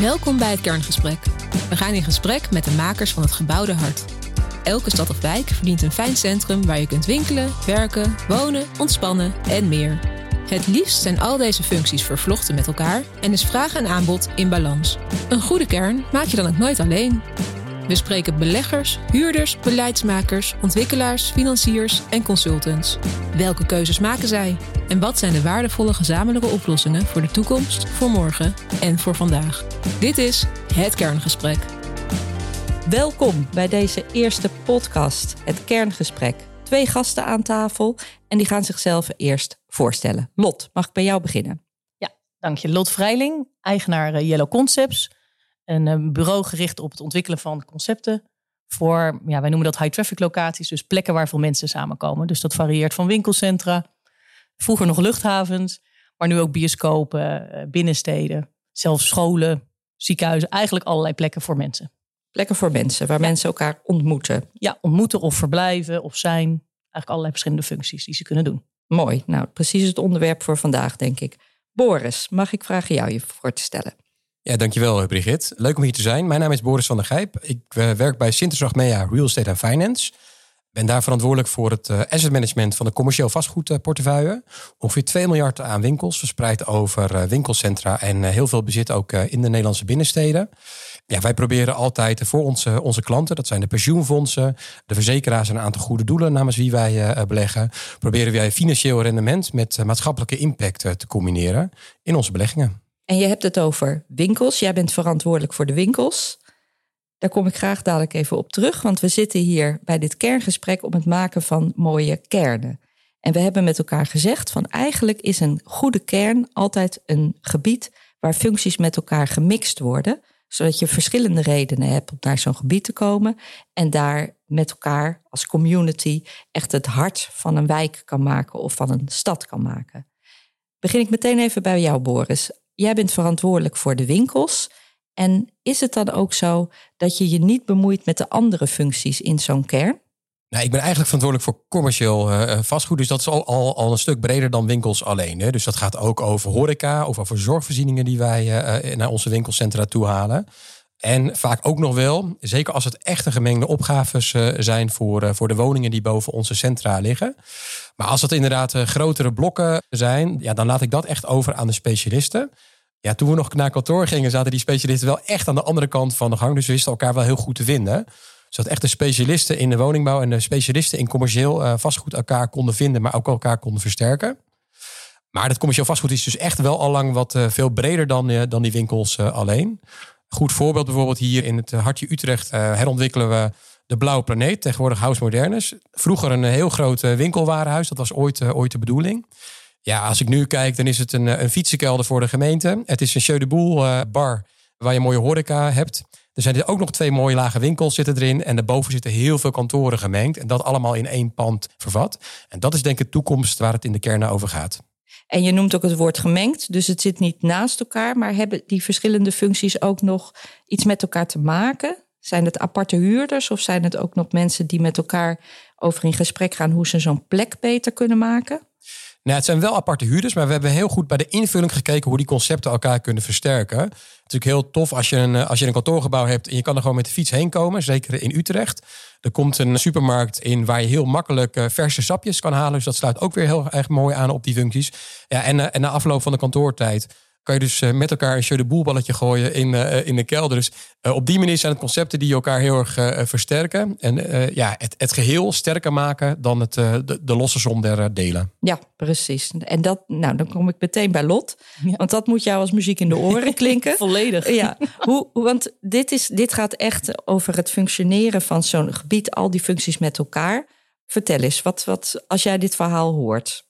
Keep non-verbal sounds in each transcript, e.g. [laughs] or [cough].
Welkom bij het Kerngesprek. We gaan in gesprek met de makers van het gebouwde hart. Elke stad of wijk verdient een fijn centrum waar je kunt winkelen, werken, wonen, ontspannen en meer. Het liefst zijn al deze functies vervlochten met elkaar en is vraag en aanbod in balans. Een goede kern maak je dan ook nooit alleen. We spreken beleggers, huurders, beleidsmakers, ontwikkelaars, financiers en consultants. Welke keuzes maken zij? En wat zijn de waardevolle gezamenlijke oplossingen voor de toekomst, voor morgen en voor vandaag? Dit is het kerngesprek. Welkom bij deze eerste podcast, het kerngesprek. Twee gasten aan tafel en die gaan zichzelf eerst voorstellen. Lot, mag ik bij jou beginnen? Ja, dank je. Lot Vrijling, eigenaar eh, Yellow Concepts. Een eh, bureau gericht op het ontwikkelen van concepten voor, ja, wij noemen dat high traffic locaties, dus plekken waar veel mensen samenkomen. Dus dat varieert van winkelcentra, vroeger nog luchthavens, maar nu ook bioscopen, eh, binnensteden, zelfs scholen, ziekenhuizen, eigenlijk allerlei plekken voor mensen. Plekken voor mensen, waar mensen elkaar ontmoeten. Ja, ontmoeten of verblijven of zijn. Eigenlijk allerlei verschillende functies die ze kunnen doen. Mooi, nou precies het onderwerp voor vandaag denk ik. Boris, mag ik vragen jou je voor te stellen? Ja, dankjewel Brigitte. Leuk om hier te zijn. Mijn naam is Boris van der Gijp. Ik uh, werk bij Sinterslag Mea Real Estate and Finance. Ben daar verantwoordelijk voor het uh, asset management van de commercieel vastgoedportefeuille. Ongeveer 2 miljard aan winkels, verspreid over uh, winkelcentra en heel veel bezit ook in de Nederlandse binnensteden. Ja, wij proberen altijd voor onze, onze klanten, dat zijn de pensioenfondsen, de verzekeraars en een aantal goede doelen namens wie wij beleggen, proberen wij financieel rendement met maatschappelijke impact te combineren in onze beleggingen. En je hebt het over winkels. Jij bent verantwoordelijk voor de winkels. Daar kom ik graag dadelijk even op terug, want we zitten hier bij dit kerngesprek om het maken van mooie kernen. En we hebben met elkaar gezegd van eigenlijk is een goede kern altijd een gebied waar functies met elkaar gemixt worden, zodat je verschillende redenen hebt om naar zo'n gebied te komen en daar met elkaar als community echt het hart van een wijk kan maken of van een stad kan maken. Begin ik meteen even bij jou, Boris jij bent verantwoordelijk voor de winkels. En is het dan ook zo dat je je niet bemoeit met de andere functies in zo'n kern? Nou, ik ben eigenlijk verantwoordelijk voor commercieel uh, vastgoed. Dus dat is al, al, een stuk breder dan winkels alleen. Hè. Dus dat gaat ook over horeca of over zorgvoorzieningen die wij uh, naar onze winkelcentra toe halen. En vaak ook nog wel, zeker als het echte gemengde opgaves zijn voor, voor de woningen die boven onze centra liggen. Maar als het inderdaad grotere blokken zijn, ja, dan laat ik dat echt over aan de specialisten. Ja, toen we nog naar kantoor gingen, zaten die specialisten wel echt aan de andere kant van de gang. Dus we wisten elkaar wel heel goed te vinden. Zodat echt de specialisten in de woningbouw en de specialisten in commercieel vastgoed elkaar konden vinden, maar ook elkaar konden versterken. Maar dat commercieel vastgoed is dus echt wel al lang wat veel breder dan, dan die winkels alleen. Goed voorbeeld bijvoorbeeld hier in het hartje Utrecht herontwikkelen we de Blauwe Planeet, tegenwoordig House Modernus. Vroeger een heel groot winkelwarenhuis, dat was ooit, ooit de bedoeling. Ja, als ik nu kijk, dan is het een, een fietsenkelder voor de gemeente. Het is een Jeu de Boel uh, bar waar je mooie horeca hebt. Er zijn er ook nog twee mooie lage winkels zitten erin. En daarboven zitten heel veel kantoren gemengd. En dat allemaal in één pand vervat. En dat is denk ik de toekomst waar het in de kern over gaat. En je noemt ook het woord gemengd, dus het zit niet naast elkaar, maar hebben die verschillende functies ook nog iets met elkaar te maken? Zijn het aparte huurders of zijn het ook nog mensen die met elkaar over in gesprek gaan hoe ze zo'n plek beter kunnen maken? Nou, het zijn wel aparte huurders, maar we hebben heel goed bij de invulling gekeken hoe die concepten elkaar kunnen versterken. Natuurlijk heel tof als je, een, als je een kantoorgebouw hebt en je kan er gewoon met de fiets heen komen, zeker in Utrecht. Er komt een supermarkt in waar je heel makkelijk uh, verse sapjes kan halen. Dus dat sluit ook weer heel erg mooi aan op die functies. Ja, en, uh, en na afloop van de kantoortijd kan je dus uh, met elkaar een show de boelballetje gooien in, in de kelder. Dus op die manier zijn het concepten die elkaar heel erg versterken. En ja, het, het geheel sterker maken dan het, de, de losse som der delen. Ja, precies. En dat, nou, dan kom ik meteen bij Lot. Ja. Want dat moet jou als muziek in de oren klinken. [laughs] Volledig. Ja, hoe, want dit, is, dit gaat echt over het functioneren van zo'n gebied, al die functies met elkaar. Vertel eens, wat, wat, als jij dit verhaal hoort.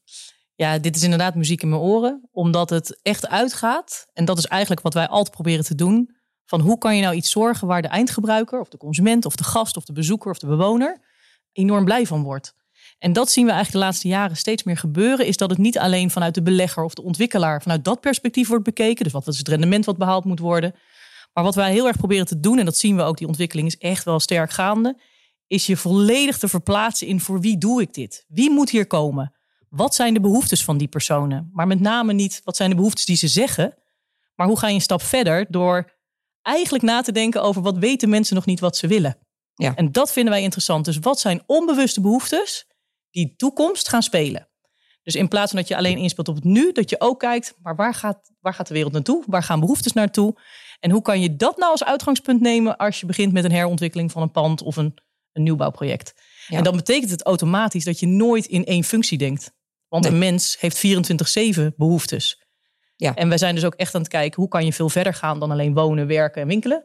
Ja, dit is inderdaad muziek in mijn oren, omdat het echt uitgaat. En dat is eigenlijk wat wij altijd proberen te doen. Van hoe kan je nou iets zorgen waar de eindgebruiker, of de consument, of de gast, of de bezoeker, of de bewoner enorm blij van wordt. En dat zien we eigenlijk de laatste jaren steeds meer gebeuren. Is dat het niet alleen vanuit de belegger of de ontwikkelaar vanuit dat perspectief wordt bekeken. Dus wat is het rendement wat behaald moet worden. Maar wat wij heel erg proberen te doen, en dat zien we ook, die ontwikkeling is echt wel sterk gaande. Is je volledig te verplaatsen in voor wie doe ik dit? Wie moet hier komen? Wat zijn de behoeftes van die personen? Maar met name niet wat zijn de behoeftes die ze zeggen. Maar hoe ga je een stap verder door eigenlijk na te denken over wat weten mensen nog niet wat ze willen. Ja. En dat vinden wij interessant. Dus wat zijn onbewuste behoeftes die toekomst gaan spelen? Dus in plaats van dat je alleen inspeelt op het nu, dat je ook kijkt, maar waar gaat, waar gaat de wereld naartoe? Waar gaan behoeftes naartoe? En hoe kan je dat nou als uitgangspunt nemen als je begint met een herontwikkeling van een pand of een, een nieuwbouwproject? Ja. En dan betekent het automatisch dat je nooit in één functie denkt. Want Nee. een mens heeft 24-7 behoeftes. Ja. En wij zijn dus ook echt aan het kijken hoe kan je veel verder gaan dan alleen wonen, werken en winkelen.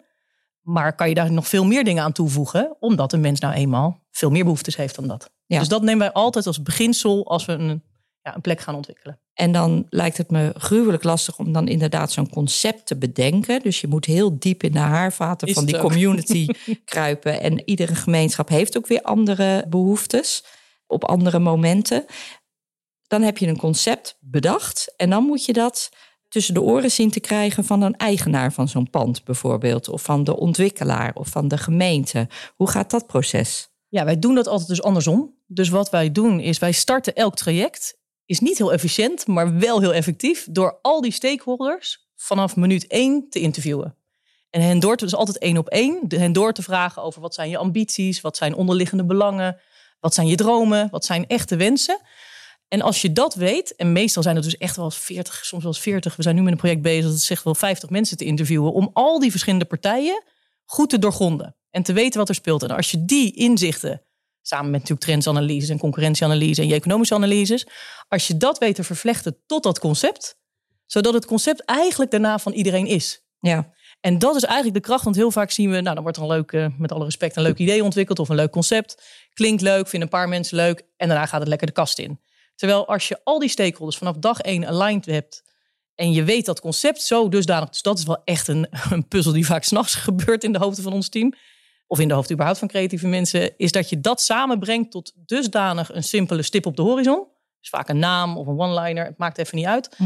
Maar kan je daar nog veel meer dingen aan toevoegen, omdat een mens nou eenmaal veel meer behoeftes heeft dan dat. Ja. Dus dat nemen wij altijd als beginsel als we een, ja, een plek gaan ontwikkelen. En dan lijkt het me gruwelijk lastig om dan inderdaad zo'n concept te bedenken. Dus je moet heel diep in de haarvaten Is van die ook. community [laughs] kruipen. En iedere gemeenschap heeft ook weer andere behoeftes op andere momenten. Dan heb je een concept bedacht en dan moet je dat tussen de oren zien te krijgen van een eigenaar van zo'n pand bijvoorbeeld. Of van de ontwikkelaar of van de gemeente. Hoe gaat dat proces? Ja, wij doen dat altijd dus andersom. Dus wat wij doen is, wij starten elk traject. Is niet heel efficiënt, maar wel heel effectief. Door al die stakeholders vanaf minuut één te interviewen. En hen door te, dus altijd één op één, hen door te vragen over wat zijn je ambities, wat zijn onderliggende belangen, wat zijn je dromen, wat zijn echte wensen. En als je dat weet, en meestal zijn het dus echt wel eens 40, soms wel eens 40, we zijn nu met een project bezig, dat zegt wel 50 mensen te interviewen, om al die verschillende partijen goed te doorgronden en te weten wat er speelt. En als je die inzichten, samen met natuurlijk trendsanalyses en concurrentieanalyse en je economische analyses, als je dat weet te vervlechten tot dat concept, zodat het concept eigenlijk daarna van iedereen is. Ja, En dat is eigenlijk de kracht, want heel vaak zien we, nou dan wordt er een leuk, met alle respect, een leuk idee ontwikkeld of een leuk concept. Klinkt leuk, vinden een paar mensen leuk en daarna gaat het lekker de kast in. Terwijl als je al die stakeholders vanaf dag één aligned hebt en je weet dat concept zo dusdanig, dus dat is wel echt een, [laughs] een puzzel die vaak s'nachts [laughs] gebeurt in de hoofden van ons team, of in de hoofd überhaupt van creatieve mensen, is dat je dat samenbrengt tot dusdanig een simpele stip op de horizon. Dus vaak een naam of een one-liner, het maakt even niet uit.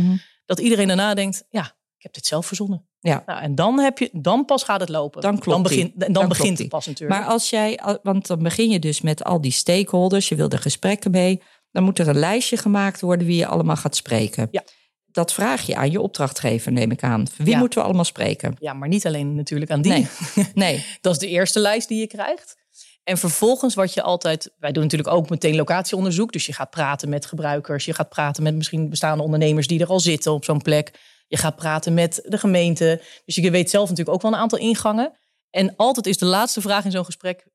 Dat iedereen daarna denkt, ja, ik heb dit zelf verzonnen. ja. Nou, en dan, heb je, dan pas gaat het lopen. Dan klopt dan dan Dan begint het pas natuurlijk. Maar als jij, want dan begin je dus met al die stakeholders, je wil er gesprekken mee, dan moet er een lijstje gemaakt worden wie je allemaal gaat spreken. Ja. Dat vraag je aan je opdrachtgever, neem ik aan. Wie Ja. moeten we allemaal spreken? ja, maar niet alleen natuurlijk aan die. Nee. [laughs] Nee, Dat is de eerste lijst die je krijgt. En vervolgens wat je altijd... Wij doen natuurlijk ook meteen locatieonderzoek. Dus je gaat praten met gebruikers. Je gaat praten met misschien bestaande ondernemers die er al zitten op zo'n plek. Je gaat praten met de gemeente. Dus je weet zelf natuurlijk ook wel een aantal ingangen. En altijd is de laatste vraag in zo'n gesprek...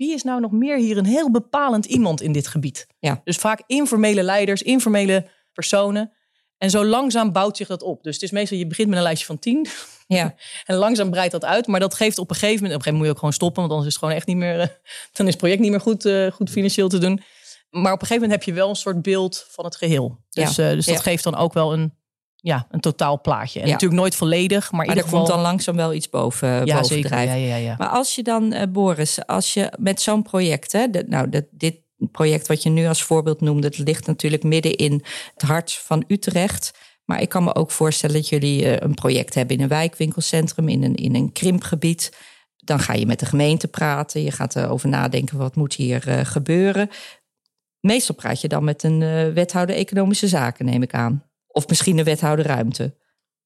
Wie is nou nog meer hier een heel bepalend iemand in dit gebied? Ja. Dus vaak informele leiders, informele personen. En zo langzaam bouwt zich dat op. Dus het is meestal, je begint met een lijstje van tien. ja. [laughs] En langzaam breidt dat uit. Maar dat geeft op een gegeven moment... Op een gegeven moment moet je ook gewoon stoppen. Want anders is het gewoon echt niet meer... eh, [laughs] dan is het project niet meer goed, eh, goed financieel te doen. Maar op een gegeven moment heb je wel een soort beeld van het geheel. Dus, eh, dus dat Ja. geeft dan ook wel een, ja, een totaal plaatje. En Ja. natuurlijk nooit volledig. Maar, in Maar ieder er geval... komt dan langzaam wel iets boven, ja, boven zeker. drijven. Ja, ja, ja. Maar als je dan, eh, Boris, als je met zo'n project, hè, de- nou, dat dit project wat je nu als voorbeeld noemde, het ligt natuurlijk midden in het hart van Utrecht. Maar ik kan me ook voorstellen dat jullie eh, een project hebben in een wijkwinkelcentrum, in een, in een krimpgebied. Dan ga je met de gemeente praten, je gaat erover nadenken wat moet hier eh, gebeuren. Meestal praat je dan met een eh, wethouder economische zaken, neem ik aan. Of misschien een wethouder ruimte.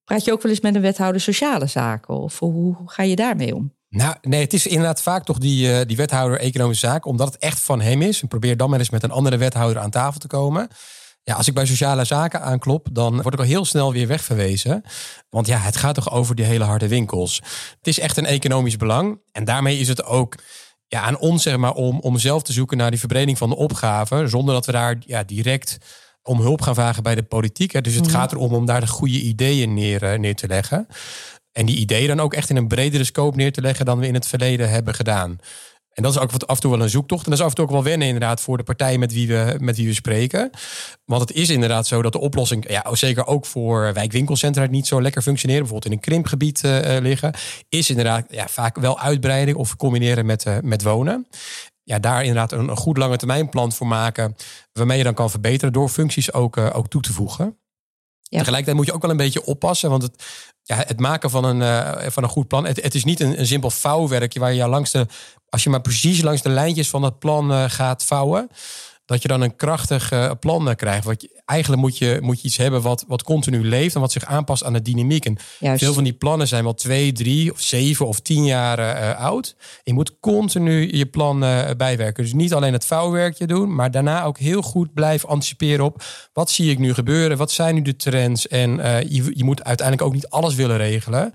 Praat je ook wel eens met een wethouder sociale zaken? Of hoe, ga je daarmee om? Nou, nee, het is inderdaad vaak toch die, eh, die wethouder economische zaken, omdat het echt van hem is. En probeer dan maar eens met een andere wethouder aan tafel te komen. Ja, als ik bij sociale zaken aanklop, dan word ik al heel snel weer wegverwezen. Want ja, het gaat toch over die hele harde winkels. Het is echt een economisch belang. En daarmee is het ook ja, aan ons zeg maar, om, om zelf te zoeken naar die verbreding van de opgave. Zonder dat we daar ja, direct om hulp gaan vragen bij de politiek. Hè. Dus het gaat erom om daar de goede ideeën neer, eh, neer te leggen. En die ideeën dan ook echt in een bredere scope neer te leggen dan we in het verleden hebben gedaan. En dat is ook wat af en toe wel een zoektocht. En dat is af en toe ook wel wennen inderdaad voor de partijen met wie we, met wie we spreken. Want het is inderdaad zo dat de oplossing, ja, zeker ook voor wijkwinkelcentra die niet zo lekker functioneren, bijvoorbeeld in een krimpgebied eh, eh, liggen, is inderdaad ja, vaak wel uitbreiding of combineren met, met wonen. Ja, daar inderdaad een, een goed lange termijn plan voor maken, waarmee je dan kan verbeteren door functies ook, eh, ook toe te voegen. Ja. Tegelijkertijd moet je ook wel een beetje oppassen, want het, ja, het maken van een, eh, van een goed plan, het, het is niet een, een simpel vouwwerkje waar je langs de, als je maar precies langs de lijntjes van dat plan eh, gaat vouwen, dat je dan een krachtig uh, plan uh, krijgt. Wat je, eigenlijk moet je, moet je iets hebben wat, wat continu leeft en wat zich aanpast aan de dynamiek. En veel van die plannen zijn wel twee, drie of zeven of tien jaar uh, oud. Je moet continu je plan bijwerken. Dus niet alleen het vouwwerkje doen, maar daarna ook heel goed blijven anticiperen op wat zie ik nu gebeuren, wat zijn nu de trends. En je, je moet uiteindelijk ook niet alles willen regelen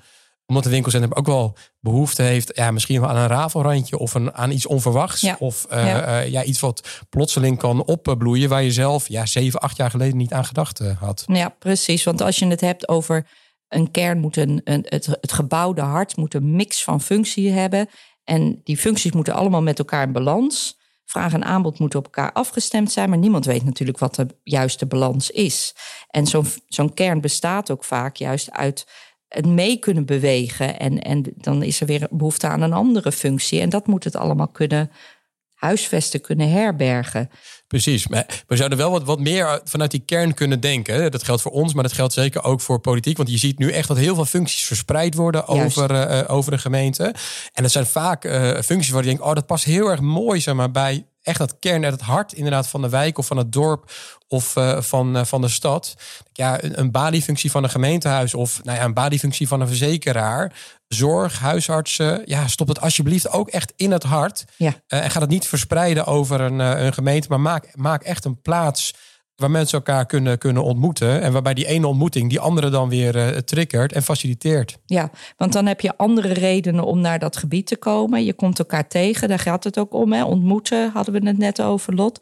omdat de winkelcentrum ook wel behoefte heeft, ja, misschien wel aan een rafelrandje of een, aan iets onverwachts. Of uh, ja. Uh, ja. iets wat plotseling kan opbloeien waar je zelf ja, zeven, acht jaar geleden niet aan gedacht uh, had. Ja, precies. Want als je het hebt over een kern, moet een, een, het, het gebouwde hart moet een mix van functie hebben. En die functies moeten allemaal met elkaar in balans. Vraag en aanbod moeten op elkaar afgestemd zijn, maar niemand weet natuurlijk wat de juiste balans is. En zo'n zo'n kern bestaat ook vaak juist uit het mee kunnen bewegen. En, en dan is er weer behoefte aan een andere functie. En dat moet het allemaal kunnen huisvesten, kunnen herbergen. Precies, maar we zouden wel wat, wat meer vanuit die kern kunnen denken. Dat geldt voor ons, maar dat geldt zeker ook voor politiek. Want je ziet nu echt dat heel veel functies verspreid worden over, uh, over een gemeente. En dat zijn vaak uh, functies waar je denkt, oh, dat past heel erg mooi zeg maar, bij echt dat kern, het hart inderdaad van de wijk of van het dorp of uh, van, uh, van de stad. Ja, een, een baliefunctie van een gemeentehuis of nou ja, een baliefunctie van een verzekeraar. Zorg, huisartsen, ja, stop het alsjeblieft ook echt in het hart. Ja. Uh, en ga het niet verspreiden over een, een gemeente, maar maak, maak echt een plaats waar mensen elkaar kunnen, kunnen ontmoeten. En waarbij die ene ontmoeting die andere dan weer uh, triggert en faciliteert. Ja, want dan heb je andere redenen om naar dat gebied te komen. Je komt elkaar tegen, daar gaat het ook om. Hè? Ontmoeten hadden we het net over, Lot.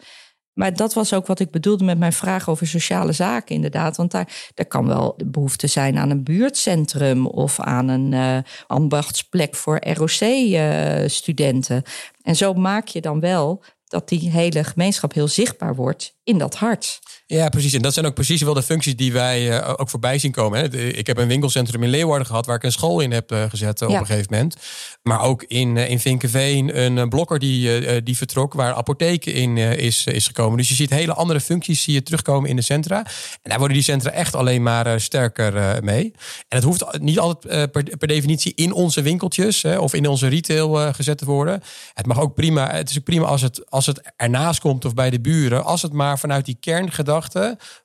Maar dat was ook wat ik bedoelde met mijn vraag over sociale zaken, inderdaad. Want daar, daar kan wel behoefte zijn aan een buurtcentrum of aan een uh, ambachtsplek voor ROC-studenten. Uh, en zo maak je dan wel dat die hele gemeenschap heel zichtbaar wordt in dat hart. Ja, precies. En dat zijn ook precies wel de functies die wij uh, ook voorbij zien komen. Hè. Ik heb een winkelcentrum in Leeuwarden gehad waar ik een school in heb uh, gezet uh, ja. op een gegeven moment. Maar ook in, in Vinkenveen een blokker die, die vertrok waar apotheek in is, is gekomen. Dus je ziet hele andere functies zie je terugkomen in de centra. En daar worden die centra echt alleen maar sterker mee. En het hoeft niet altijd per, per, definitie in onze winkeltjes of in onze retail gezet te worden. Het mag ook prima, het is ook prima als het, als het ernaast komt of bij de buren. Als het maar vanuit die kerngedachte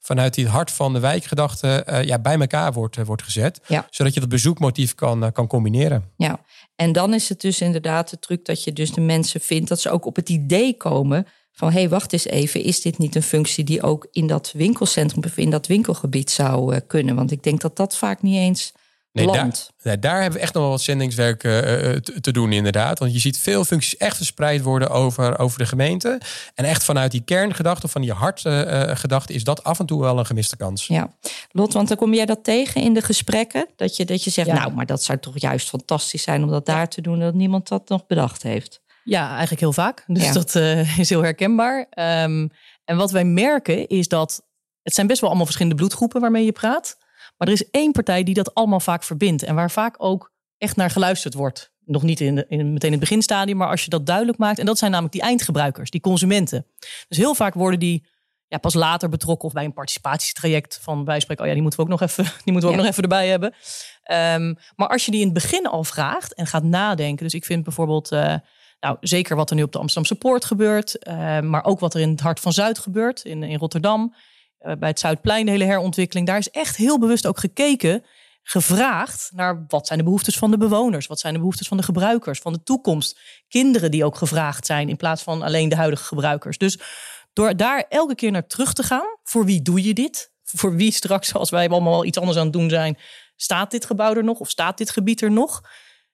vanuit die hart van de wijkgedachte, uh, ja, bij elkaar wordt, uh, wordt gezet. Ja. Zodat je dat bezoekmotief kan, uh, kan combineren. Ja, en dan is het dus inderdaad de truc dat je dus de mensen vindt dat ze ook op het idee komen van hé, hey, wacht eens even, is dit niet een functie die ook in dat winkelcentrum of in dat winkelgebied zou kunnen? Want ik denk dat dat vaak niet eens Nee, daar, daar, hebben we echt nog wel wat zendingswerk uh, te doen, inderdaad. Want je ziet veel functies echt verspreid worden over, over de gemeente. En echt vanuit die kerngedachte, van die hartgedachte, uh, is dat af en toe wel een gemiste kans. Ja, Lot, want dan kom jij dat tegen in de gesprekken? Dat je, dat je zegt, nou, maar dat zou toch juist fantastisch zijn om dat daar te doen, dat niemand dat nog bedacht heeft. Ja, eigenlijk heel vaak. Dus ja. [laughs] dat is heel herkenbaar. Um, en wat wij merken is dat het zijn best wel allemaal verschillende bloedgroepen waarmee je praat. Maar er is één partij die dat allemaal vaak verbindt. En waar vaak ook echt naar geluisterd wordt. Nog niet in, de, in meteen het beginstadium, maar als je dat duidelijk maakt. En dat zijn namelijk die eindgebruikers, die consumenten. Dus heel vaak worden die ja, pas later betrokken of bij een participatietraject van wij spreken, oh ja, die moeten we ook nog even, [laughs] die moeten we ook nog even erbij hebben. Um, maar als je die in het begin al vraagt en gaat nadenken. Dus ik vind bijvoorbeeld, uh, nou zeker wat er nu op de Amsterdamse Poort gebeurt, uh, maar ook wat er in het hart van Zuid gebeurt, in, in Rotterdam. Eh, bij het Zuidplein, de hele herontwikkeling. Daar is echt heel bewust ook gekeken, gevraagd naar wat zijn de behoeftes van de bewoners, wat zijn de behoeftes van de gebruikers, van de toekomst. Kinderen die ook gevraagd zijn in plaats van alleen de huidige gebruikers. Dus door daar elke keer naar terug te gaan, voor wie doe je dit? Voor wie straks, als wij allemaal iets anders aan het doen zijn, staat dit gebouw er nog of staat dit gebied er nog?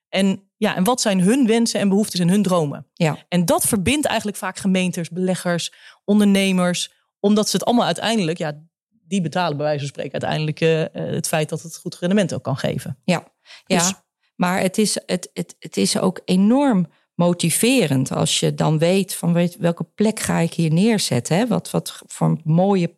En, ja, en wat zijn hun wensen en behoeftes en hun dromen? Ja. En dat verbindt eigenlijk vaak gemeentes, beleggers, ondernemers, omdat ze het allemaal uiteindelijk, ja, die betalen bij wijze van spreken uiteindelijk uh, het feit dat het goed rendement ook kan geven. Ja, ja. Dus, maar het is, het, het, het is ook enorm motiverend als je dan weet van weet, welke plek ga ik hier neerzetten. Hè? Wat, wat voor mooie,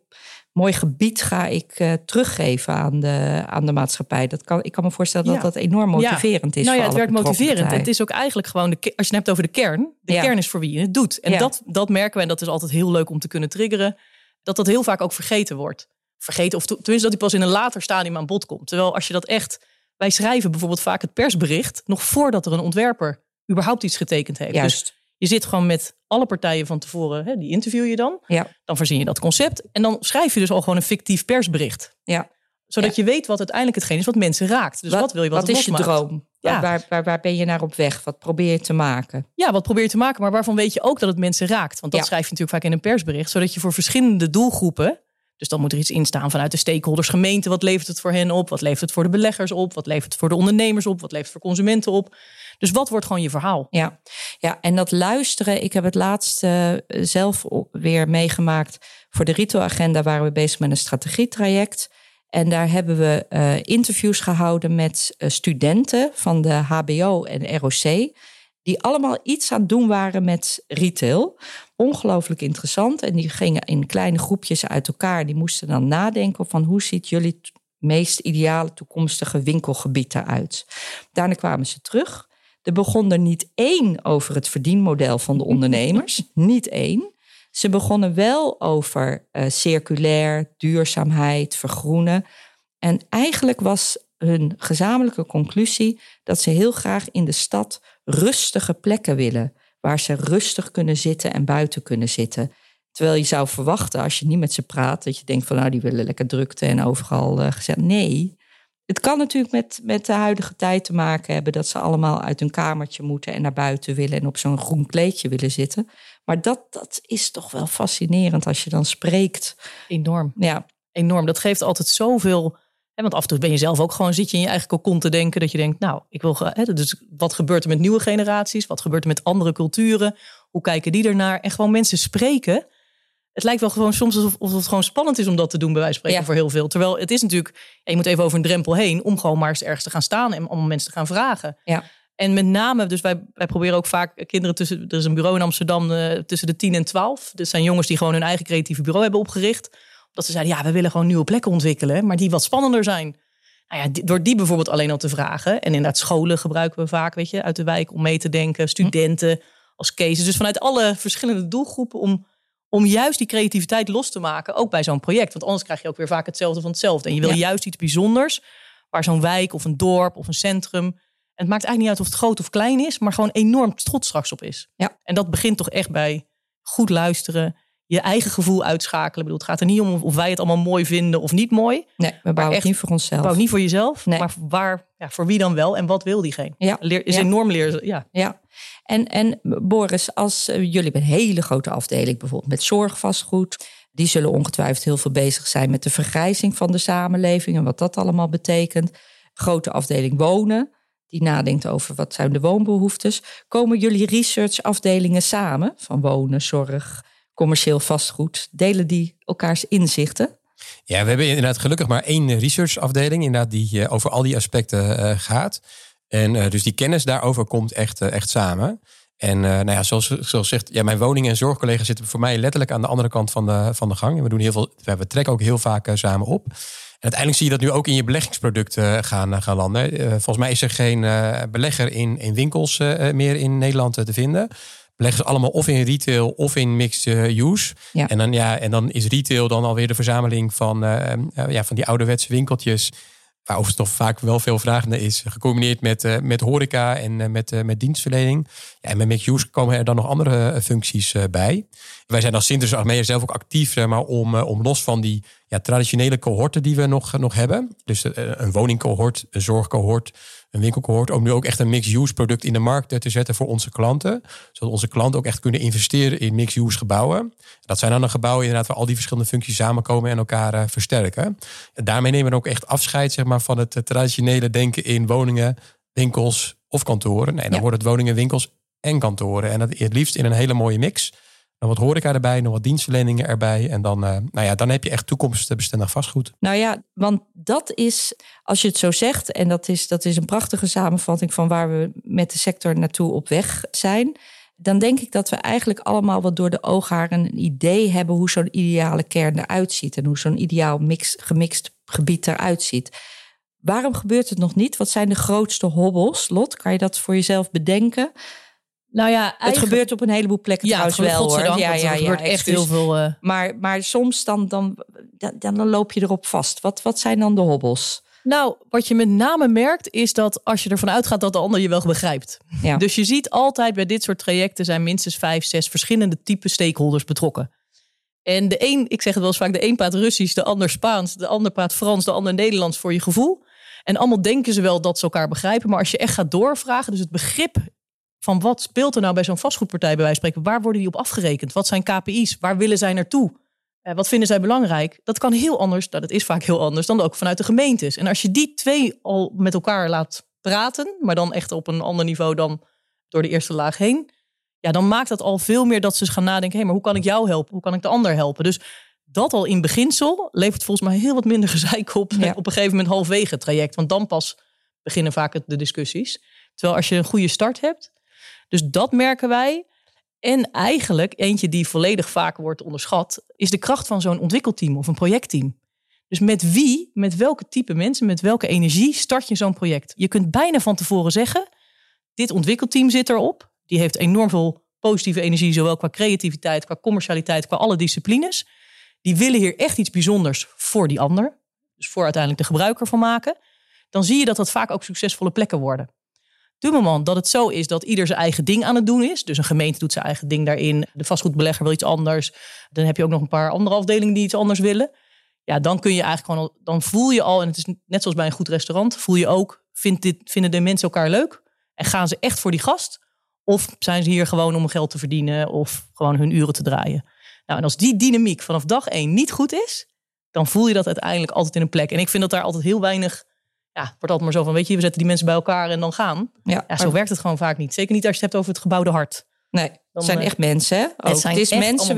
mooi gebied ga ik uh, teruggeven aan de, aan de maatschappij. Dat kan, ik kan me voorstellen dat dat enorm motiverend is. Nou ja, het werkt motiverend. Het is ook eigenlijk gewoon, de, als je het hebt over de kern, de kern is voor wie je het doet. En dat, dat merken we en dat is altijd heel leuk om te kunnen triggeren dat dat heel vaak ook vergeten wordt. Vergeten, of tenminste dat hij pas in een later stadium aan bod komt. Terwijl als je dat echt. Wij schrijven bijvoorbeeld vaak het persbericht nog voordat er een ontwerper überhaupt iets getekend heeft. Dus Juist. Dus Je zit gewoon met alle partijen van tevoren, hè, die interview je dan. Ja. Dan voorzien je dat concept. En dan schrijf je dus al gewoon een fictief persbericht. Ja. Zodat je weet wat uiteindelijk hetgeen is wat mensen raakt. Dus wat, wil je wat, wat is je droom? Ja. Waar, waar, waar, ben je naar op weg? Wat probeer je te maken? Ja, wat probeer je te maken, maar waarvan weet je ook dat het mensen raakt? Want dat Ja. schrijf je natuurlijk vaak in een persbericht, zodat je voor verschillende doelgroepen. Dus dan moet er iets in staan vanuit de stakeholders, gemeente. Wat levert het voor hen op? Wat levert het voor de beleggers op? Wat levert het voor de ondernemers op? Wat levert het voor consumenten op? Dus wat wordt gewoon je verhaal? Ja, ja en dat luisteren. Ik heb het laatst eh, zelf weer meegemaakt. Voor de retailagenda waren we bezig met een strategietraject. En daar hebben we eh, interviews gehouden met eh, studenten van de HBO en ROC. Die allemaal iets aan het doen waren met retail. Ongelooflijk interessant. En die gingen in kleine groepjes uit elkaar. Die moesten dan nadenken van hoe ziet jullie meest ideale toekomstige winkelgebied eruit. Daarna kwamen ze terug. Er begon er niet één over het verdienmodel van de ondernemers. [laughs] niet één. Ze begonnen wel over eh, circulair, duurzaamheid, vergroenen. En eigenlijk was hun gezamenlijke conclusie dat ze heel graag in de stad rustige plekken willen. Waar ze rustig kunnen zitten en buiten kunnen zitten. Terwijl je zou verwachten, als je niet met ze praat, dat je denkt van nou, die willen lekker drukte en overal eh, gezegd. Nee, het kan natuurlijk met, met de huidige tijd te maken hebben dat ze allemaal uit hun kamertje moeten en naar buiten willen en op zo'n groen kleedje willen zitten. Maar dat, dat is toch wel fascinerend als je dan spreekt. Enorm. Ja, Enorm. Dat geeft altijd zoveel. Hè, want af en toe ben je zelf ook gewoon, zit je in je eigen kokon te denken. Dat je denkt, nou, ik wil. Hè, dus wat gebeurt er met nieuwe generaties? Wat gebeurt er met andere culturen? Hoe kijken die ernaar? En gewoon mensen spreken. Het lijkt wel gewoon soms alsof, alsof het gewoon spannend is om dat te doen, bij wijze van spreken, Ja. voor heel veel. Terwijl het is natuurlijk, je moet even over een drempel heen om gewoon maar eens ergens te gaan staan en om mensen te gaan vragen. ja, En met name, dus wij, wij proberen ook vaak kinderen tussen. Er is een bureau in Amsterdam eh, tussen de 10 en 12. Dit zijn jongens die gewoon hun eigen creatieve bureau hebben opgericht. Dat ze zeiden, ja, we willen gewoon nieuwe plekken ontwikkelen, maar die wat spannender zijn. Nou ja, door die bijvoorbeeld alleen al te vragen. En inderdaad, scholen gebruiken we vaak, weet je, uit de wijk om mee te denken. Studenten als cases. Dus vanuit alle verschillende doelgroepen om, om juist die creativiteit los te maken. Ook bij zo'n project. Want anders krijg je ook weer vaak hetzelfde van hetzelfde. En je wil Ja. juist iets bijzonders. Waar zo'n wijk of een dorp of een centrum. En het maakt eigenlijk niet uit of het groot of klein is. Maar gewoon enorm trots straks op is. Ja. En dat begint toch echt bij goed luisteren. Je eigen gevoel uitschakelen. Ik bedoel, het gaat er niet om of wij het allemaal mooi vinden of niet mooi. nee, we bouwen echt- niet voor onszelf. Bouw niet voor jezelf, Nee. maar waar, ja, voor wie dan wel en wat wil diegene? Ja, Leer, is ja. enorm leer. Ja. Ja, en, en Boris, als eh, jullie een hele grote afdeling, bijvoorbeeld met zorgvastgoed, die zullen ongetwijfeld heel veel bezig zijn met de vergrijzing van de samenleving en wat dat allemaal betekent. Grote afdeling wonen, die nadenkt over wat zijn de woonbehoeftes. Komen jullie researchafdelingen samen van wonen, zorg, commercieel vastgoed? Delen die elkaars inzichten? Ja, we hebben inderdaad gelukkig maar één researchafdeling inderdaad die eh, over al die aspecten eh, gaat. En eh, dus die kennis daarover komt echt, eh, echt samen. En eh, nou ja, zoals, zoals zegt, ja, mijn woning- en zorgcollega's zitten voor mij letterlijk aan de andere kant van de, van de gang. En we doen heel veel, we trekken ook heel vaak samen op. En uiteindelijk zie je dat nu ook in je beleggingsproduct eh, gaan, gaan landen. Volgens mij is er geen belegger in, in winkels meer in Nederland te vinden. Beleggen ze allemaal of in retail of in mixed use. Ja. En, dan, ja, en dan is retail dan alweer de verzameling van, ja, van die ouderwetse winkeltjes. Waar overigens toch vaak wel veel vraag naar is. Gecombineerd met, eh, met horeca en eh, met, eh, met dienstverlening. Ja, en met mixed use komen er dan nog andere functies bij. Wij zijn als Sinterklaas Achmea zelf ook actief maar, om, om los van die ja, traditionele cohorten die we nog, nog hebben. Dus een woningcohort, een zorgcohort, een winkelcohort. Om nu ook echt een mixed-use product in de markt eh, te zetten voor onze klanten. Zodat onze klanten ook echt kunnen investeren in mixed-use gebouwen. Dat zijn dan de gebouwen inderdaad waar al die verschillende functies samenkomen en elkaar eh, versterken. En daarmee nemen we ook echt afscheid zeg maar, van het eh, traditionele denken in woningen, winkels of kantoren. Nee, dan Ja. worden het woningen, winkels en kantoren. En dat het liefst in een hele mooie mix. Dan wat horeca erbij, nog wat dienstverleningen erbij. En dan, eh, nou ja, dan heb je echt toekomstbestendig vastgoed. Nou ja, want dat is, als je het zo zegt, en dat is, dat is een prachtige samenvatting van waar we met de sector naartoe op weg zijn. Dan denk ik dat we eigenlijk allemaal wat door de oogharen een idee hebben hoe zo'n ideale kern eruit ziet. En hoe zo'n ideaal mix, gemixt gebied eruit ziet. Waarom gebeurt het nog niet? Wat zijn de grootste hobbels? Lot, kan je dat voor jezelf bedenken? Nou ja, Het gebeurt op een heleboel plekken ja, trouwens wel hoor. Ja, ja, ja, gebeurt echt heel veel. eh, Maar, maar soms dan, dan, dan, dan loop je erop vast. Wat, wat zijn dan de hobbels? Nou, wat je met name merkt is dat als je ervan uitgaat dat de ander je wel begrijpt. Ja. Dus je ziet altijd bij dit soort trajecten zijn minstens vijf, zes verschillende type stakeholders betrokken. En de een, ik zeg het wel eens vaak, de een praat Russisch, de ander Spaans, de ander praat Frans, de ander Nederlands voor je gevoel. En allemaal denken ze wel dat ze elkaar begrijpen. Maar als je echt gaat doorvragen, dus het begrip van wat speelt er nou bij zo'n vastgoedpartij bij wijze van spreken, waar worden die op afgerekend? Wat zijn KPI's? Waar willen zij naartoe? Eh, wat vinden zij belangrijk? Dat kan heel anders, nou, dat is vaak heel anders dan ook vanuit de gemeentes. En als je die twee al met elkaar laat praten, maar dan echt op een ander niveau dan door de eerste laag heen, ja, dan maakt dat al veel meer dat ze gaan nadenken: hé, hey, maar hoe kan ik jou helpen? Hoe kan ik de ander helpen? Dus dat al in beginsel levert volgens mij heel wat minder [laughs] gezeik op Ja. op een gegeven moment halfwege het traject. Want dan pas beginnen vaak de discussies. Terwijl als je een goede start hebt. Dus dat merken wij. En eigenlijk, eentje die volledig vaak wordt onderschat, is de kracht van zo'n ontwikkelteam of een projectteam. Dus met wie, met welke type mensen, met welke energie start je zo'n project? Je kunt bijna van tevoren zeggen, dit ontwikkelteam zit erop. Die heeft enorm veel positieve energie, zowel qua creativiteit, qua commercialiteit, qua alle disciplines. Die willen hier echt iets bijzonders voor die ander. Dus voor uiteindelijk de gebruiker van maken. Dan zie je dat dat vaak ook succesvolle plekken worden. Moment dat het zo is dat ieder zijn eigen ding aan het doen is. Dus een gemeente doet zijn eigen ding daarin. De vastgoedbelegger wil iets anders. Dan heb je ook nog een paar andere afdelingen die iets anders willen. Ja, dan kun je eigenlijk gewoon dan voel je al, en het is net zoals bij een goed restaurant, voel je ook, vindt dit, vinden de mensen elkaar leuk? En gaan ze echt voor die gast? Of zijn ze hier gewoon om geld te verdienen of gewoon hun uren te draaien? Nou, en als die dynamiek vanaf dag één niet goed is, dan voel je dat uiteindelijk altijd in een plek. En ik vind dat daar altijd heel weinig, ja, het wordt altijd maar zo van, weet je, we zetten die mensen bij elkaar en dan gaan. Ja, Ja, zo maar- werkt het gewoon vaak niet. Zeker niet als je het hebt over het gebouwde hart. Nee, het zijn eh, echt mensen. Hè? Ook. Het, zijn is mensen.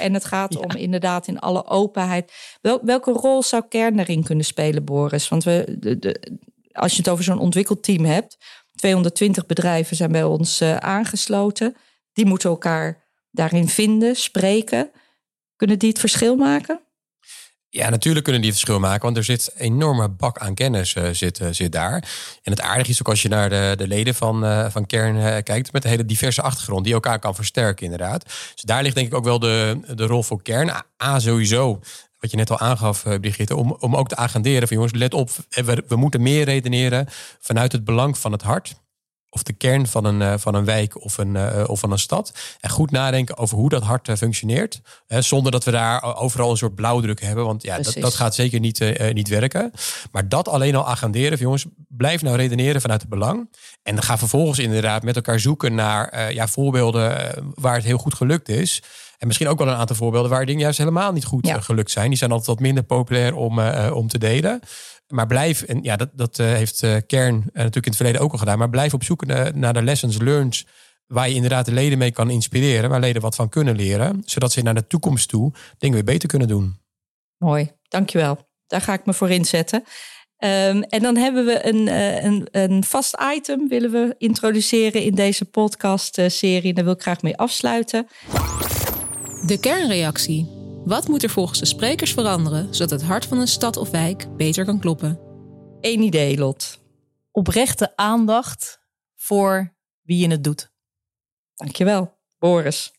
en het gaat Ja. om inderdaad in alle openheid. Wel, welke rol zou kern erin kunnen spelen, Boris? Want we, de, de- als je het over zo'n ontwikkelteam hebt, 220 bedrijven zijn bij ons eh, aangesloten. Die moeten elkaar daarin vinden, spreken. Kunnen die het verschil maken? Ja, natuurlijk kunnen die het verschil maken, want er zit een enorme bak aan kennis eh, zit, eh, zit daar. En het aardige is ook als je naar de, de leden van, eh, van Kern kijkt, met een hele diverse achtergrond, die elkaar kan versterken inderdaad. Dus daar ligt denk ik ook wel de, de rol voor Kern. A, A, sowieso, wat je net al aangaf, Brigitte, om, om ook te agenderen van jongens, let op, we, we moeten meer redeneren vanuit het belang van het hart of de kern van een, eh, van een wijk of, een, eh, of van een stad. En goed nadenken over hoe dat hart eh, functioneert. Hè, zonder dat we daar overal een soort blauwdruk hebben. Want ja, dat, dat gaat zeker niet, niet werken. Maar dat alleen al agenderen. Van, jongens, blijf nou redeneren vanuit het belang. En dan ga vervolgens inderdaad met elkaar zoeken naar ja, voorbeelden waar het heel goed gelukt is. En misschien ook wel een aantal voorbeelden waar dingen juist helemaal niet goed Ja. gelukt zijn. Die zijn altijd wat minder populair om, om te delen. Maar blijf, en ja, dat, dat eh, heeft eh, Kern eh, natuurlijk in het verleden ook al gedaan. Maar blijf op zoek naar, de lessons learned. Waar je inderdaad de leden mee kan inspireren. Waar leden wat van kunnen leren. Zodat ze naar de toekomst toe dingen weer beter kunnen doen. Mooi, dankjewel. Daar ga ik me voor inzetten. Ehm, en dan hebben we een, een, een vast item willen we introduceren in deze podcast-serie. Daar wil ik graag mee afsluiten. De kernreactie. Wat moet er volgens de sprekers veranderen zodat het hart van een stad of wijk beter kan kloppen? Eén idee, Lot. Oprechte aandacht voor wie je het doet. Dankjewel, Boris.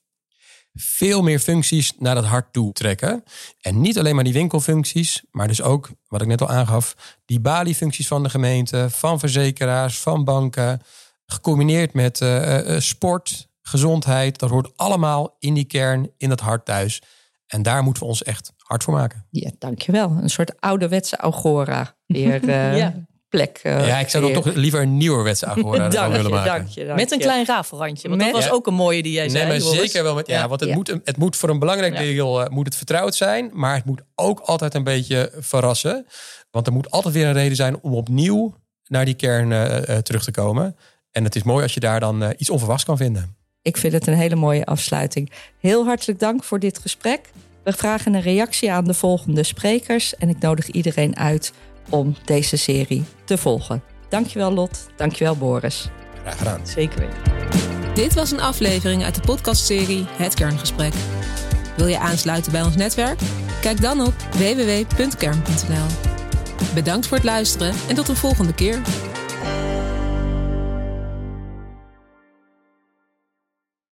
Veel meer functies naar dat hart toe trekken. En niet alleen maar die winkelfuncties. Maar dus ook, wat ik net al aangaf. Die baliefuncties van de gemeente. Van verzekeraars, van banken. Gecombineerd met eh, eh, sport, gezondheid. Dat hoort allemaal in die kern, in dat hart thuis. En daar moeten we ons echt hard voor maken. Ja, dankjewel. Een soort ouderwetse agora. Weer [laughs] eh, Ja. plek. eh, ja, ik zou dan toch liever een nieuwerwetse agora [laughs] willen maken. dank je, dank Met een je. klein rafelrandje. Want Met- dat was Ja. ook een mooie die jij Nee, zei. maar Joris. zeker wel met ja, Ja. want het, Ja. moet het moet voor een belangrijk deel eh, moet het vertrouwd zijn, maar het moet ook altijd een beetje verrassen, want er moet altijd weer een reden zijn om opnieuw naar die kern terug te komen. En het is mooi als je daar dan iets onverwachts kan vinden. Ik vind het een hele mooie afsluiting. Heel hartelijk dank voor dit gesprek. We vragen een reactie aan de volgende sprekers. En ik nodig iedereen uit om deze serie te volgen. Dankjewel Lot, dankjewel Boris. Graag gedaan. Zeker weten. Dit was een aflevering uit de podcastserie Het Kerngesprek. Wil je aansluiten bij ons netwerk? Kijk dan op www.kern.nl. Bedankt voor het luisteren en tot een volgende keer.